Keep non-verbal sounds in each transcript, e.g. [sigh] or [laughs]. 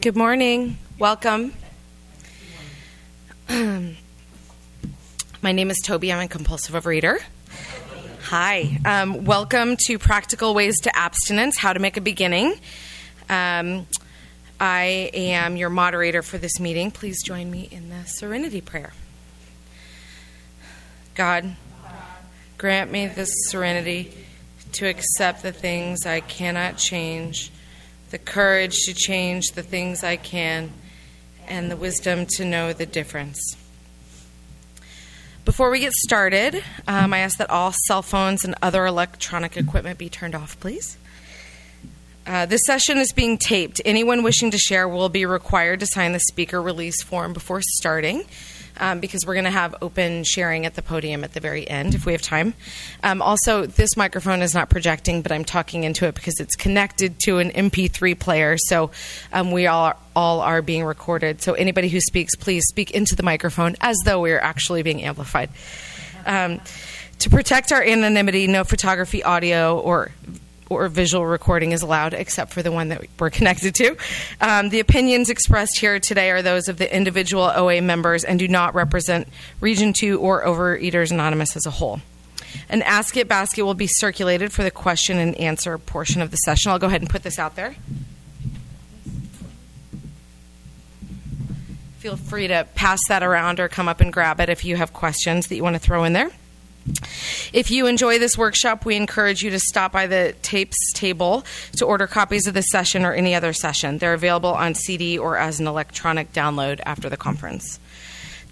Good morning. Welcome. My name is Toby. I'm a compulsive overeater. Hi. Um, welcome to Practical Ways to Abstinence How to Make a Beginning. Um, I am your moderator for this meeting. Please join me in the Serenity Prayer. God, grant me the serenity to accept the things I cannot change the courage to change the things I can, and the wisdom to know the difference. Before we get started, um, I ask that all cell phones and other electronic equipment be turned off, please. Uh, this session is being taped. Anyone wishing to share will be required to sign the speaker release form before starting um, because we're going to have open sharing at the podium at the very end if we have time. Um, also, this microphone is not projecting, but I'm talking into it because it's connected to an MP3 player. So um, we all are, all are being recorded. So anybody who speaks, please speak into the microphone as though we're actually being amplified. Um, to protect our anonymity, no photography, audio, or or visual recording is allowed, except for the one that we're connected to. Um, the opinions expressed here today are those of the individual OA members and do not represent Region 2 or Overeaters Anonymous as a whole. An Ask It basket will be circulated for the question and answer portion of the session. I'll go ahead and put this out there. Feel free to pass that around or come up and grab it if you have questions that you want to throw in there. If you enjoy this workshop, we encourage you to stop by the tapes table to order copies of this session or any other session. They're available on CD or as an electronic download after the conference.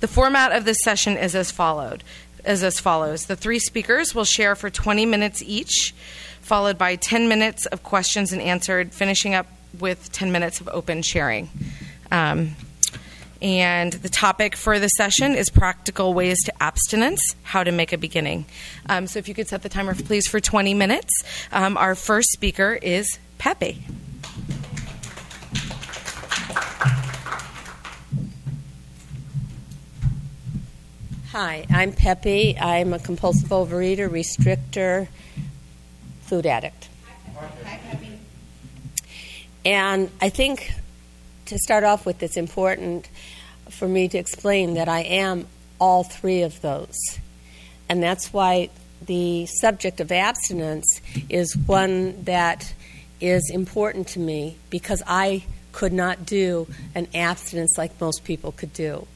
The format of this session is as followed is as follows. The three speakers will share for 20 minutes each, followed by 10 minutes of questions and answered, finishing up with 10 minutes of open sharing. Um, and the topic for the session is practical ways to abstinence, how to make a beginning. Um, so if you could set the timer, please, for 20 minutes. Um, our first speaker is Pepe. Hi, I'm Pepe. I'm a compulsive overeater, restrictor, food addict. Hi, Pepe. And I think to start off with, it's important for me to explain that I am all three of those. And that's why the subject of abstinence is one that is important to me because I could not do an abstinence like most people could do.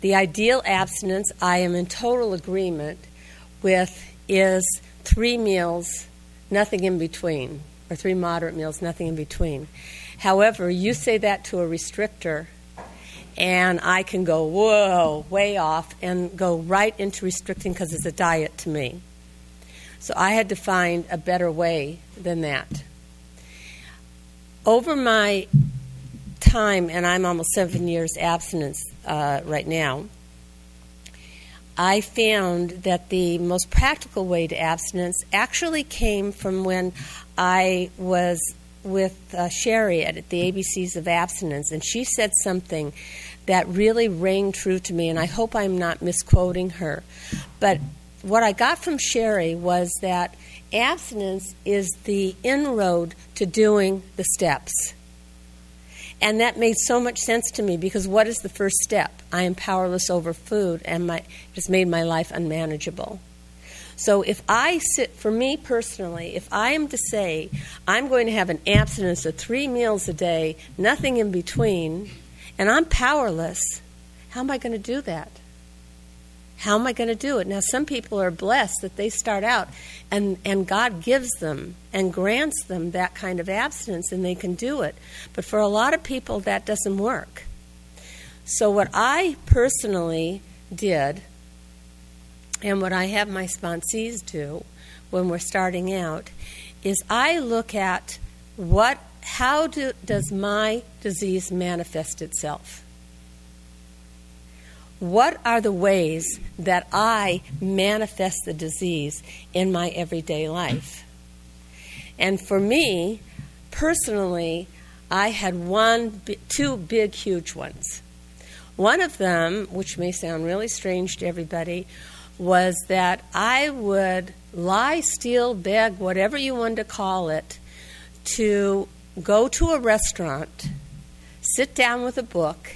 The ideal abstinence, I am in total agreement with, is three meals, nothing in between, or three moderate meals, nothing in between. However, you say that to a restrictor, and I can go, whoa, way off, and go right into restricting because it's a diet to me. So I had to find a better way than that. Over my time, and I'm almost seven years abstinence uh, right now, I found that the most practical way to abstinence actually came from when I was with uh, Sherry at the ABCs of Abstinence, and she said something that really rang true to me, and I hope I'm not misquoting her. But what I got from Sherry was that abstinence is the inroad to doing the steps. And that made so much sense to me because what is the first step? I am powerless over food, and my, it has made my life unmanageable. So if I sit, for me personally, if I am to say I'm going to have an abstinence of three meals a day, nothing in between, and I'm powerless, how am I going to do that? How am I going to do it? Now, some people are blessed that they start out and, and God gives them and grants them that kind of abstinence and they can do it. But for a lot of people, that doesn't work. So, what I personally did and what I have my sponsees do when we're starting out is I look at what how do, does my disease manifest itself? What are the ways that I manifest the disease in my everyday life? And for me, personally, I had one, two big, huge ones. One of them, which may sound really strange to everybody, was that I would lie, steal, beg, whatever you want to call it, to go to a restaurant, sit down with a book,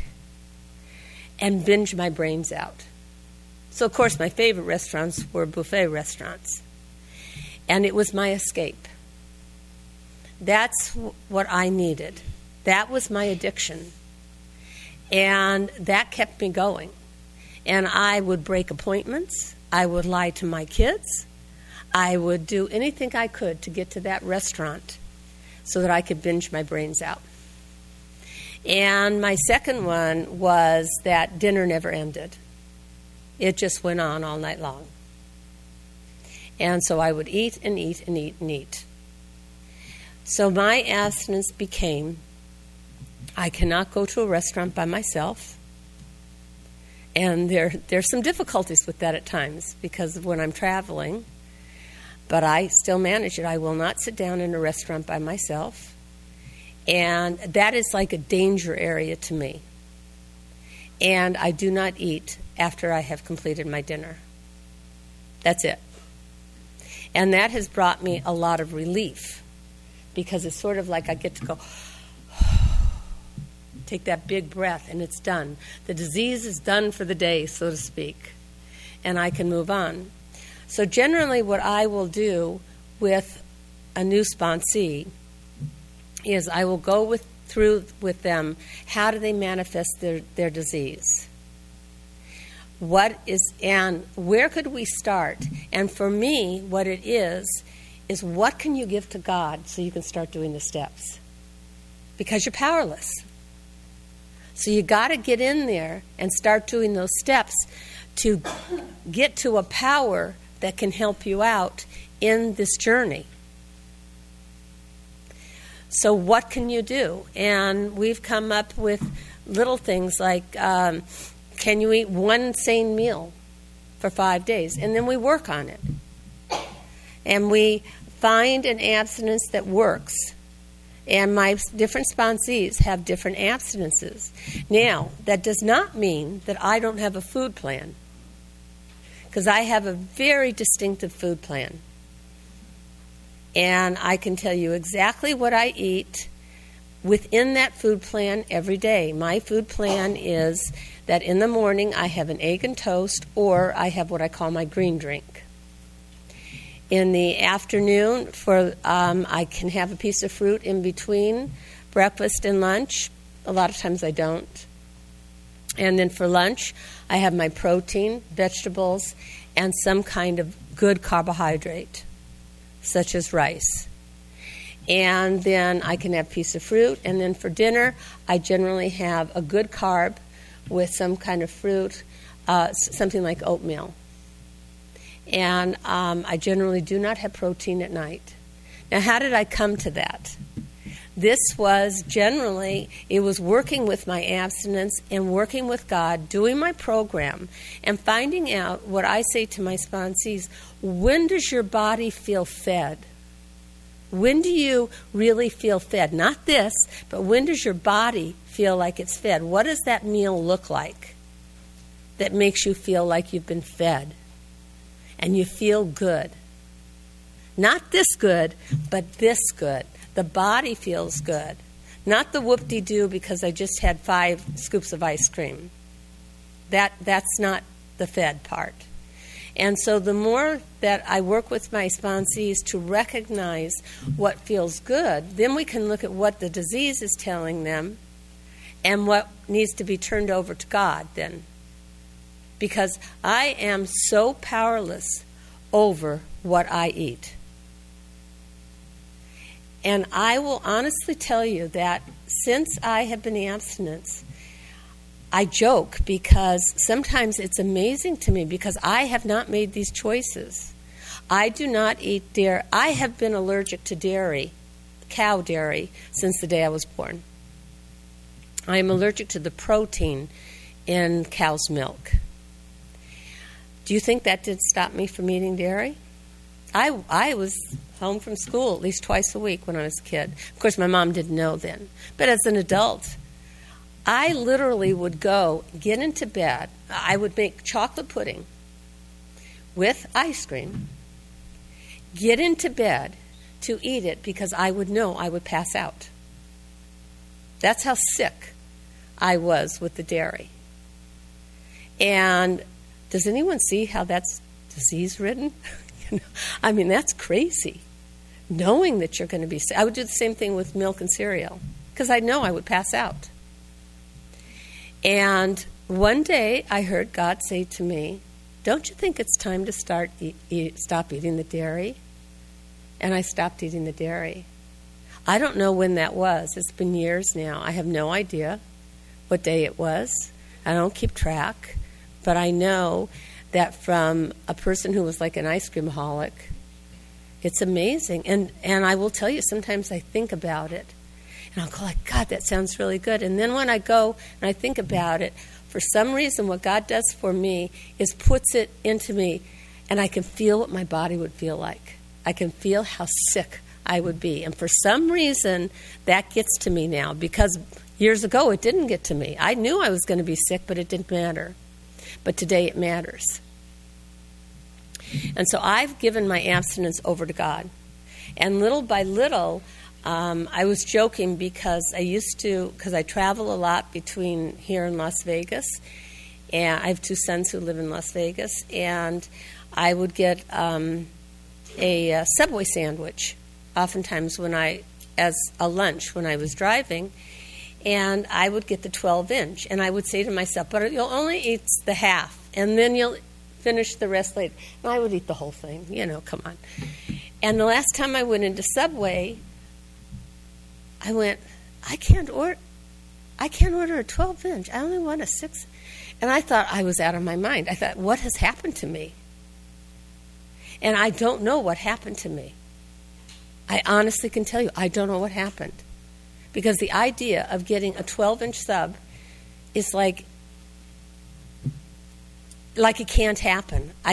and binge my brains out. So, of course, my favorite restaurants were buffet restaurants. And it was my escape. That's what I needed. That was my addiction. And that kept me going. And I would break appointments. I would lie to my kids. I would do anything I could to get to that restaurant so that I could binge my brains out. And my second one was that dinner never ended. It just went on all night long. And so I would eat and eat and eat and eat. So my abstinence became I cannot go to a restaurant by myself. And there, there's some difficulties with that at times because of when I'm traveling. But I still manage it. I will not sit down in a restaurant by myself. And that is like a danger area to me. And I do not eat after I have completed my dinner. That's it. And that has brought me a lot of relief because it's sort of like I get to go, take that big breath, and it's done. The disease is done for the day, so to speak, and I can move on. So, generally, what I will do with a new sponsee is I will go with, through with them how do they manifest their, their disease? What is, and where could we start? And for me, what it is, is what can you give to God so you can start doing the steps? Because you're powerless. So you got to get in there and start doing those steps to get to a power that can help you out in this journey. So, what can you do? And we've come up with little things like um, can you eat one sane meal for five days? And then we work on it. And we find an abstinence that works. And my different sponsees have different abstinences. Now, that does not mean that I don't have a food plan, because I have a very distinctive food plan. And I can tell you exactly what I eat within that food plan every day. My food plan is that in the morning I have an egg and toast, or I have what I call my green drink. In the afternoon, for um, I can have a piece of fruit in between breakfast and lunch. A lot of times I don't. And then for lunch, I have my protein, vegetables, and some kind of good carbohydrate, such as rice. And then I can have a piece of fruit. And then for dinner, I generally have a good carb with some kind of fruit, uh, something like oatmeal. And um, I generally do not have protein at night. Now, how did I come to that? This was generally, it was working with my abstinence and working with God, doing my program, and finding out what I say to my sponsees when does your body feel fed? When do you really feel fed? Not this, but when does your body feel like it's fed? What does that meal look like that makes you feel like you've been fed and you feel good? Not this good, but this good. The body feels good. Not the whoop de doo because I just had five scoops of ice cream. That, that's not the fed part. And so the more that I work with my sponsees to recognize what feels good, then we can look at what the disease is telling them and what needs to be turned over to God then. Because I am so powerless over what I eat. And I will honestly tell you that since I have been abstinent, I joke because sometimes it's amazing to me because I have not made these choices. I do not eat dairy. I have been allergic to dairy, cow dairy, since the day I was born. I am allergic to the protein in cow's milk. Do you think that did stop me from eating dairy? I, I was home from school at least twice a week when I was a kid. Of course, my mom didn't know then. But as an adult, I literally would go, get into bed. I would make chocolate pudding with ice cream, get into bed to eat it because I would know I would pass out. That's how sick I was with the dairy. And does anyone see how that's disease ridden? [laughs] I mean, that's crazy. Knowing that you're going to be sick. I would do the same thing with milk and cereal because I know I would pass out. And one day I heard God say to me, Don't you think it's time to start stop eating the dairy? And I stopped eating the dairy. I don't know when that was. It's been years now. I have no idea what day it was. I don't keep track. But I know that from a person who was like an ice cream holic, it's amazing. And, and I will tell you, sometimes I think about it and I'll go like, God, that sounds really good. And then when I go and I think about it, for some reason, what God does for me is puts it into me, and I can feel what my body would feel like. I can feel how sick I would be. And for some reason, that gets to me now because years ago it didn't get to me. I knew I was going to be sick, but it didn't matter. But today it matters. And so I've given my abstinence over to God. And little by little, um, I was joking because I used to, because I travel a lot between here and Las Vegas, and I have two sons who live in Las Vegas, and I would get um, a, a Subway sandwich oftentimes when I, as a lunch when I was driving, and I would get the 12 inch, and I would say to myself, but you'll only eat the half, and then you'll finish the rest later. And I would eat the whole thing, you know, come on. And the last time I went into Subway, I went, I can't order. I can't order a 12 inch. I only want a 6. And I thought I was out of my mind. I thought, what has happened to me? And I don't know what happened to me. I honestly can tell you, I don't know what happened. Because the idea of getting a 12 inch sub is like, like it can't happen. I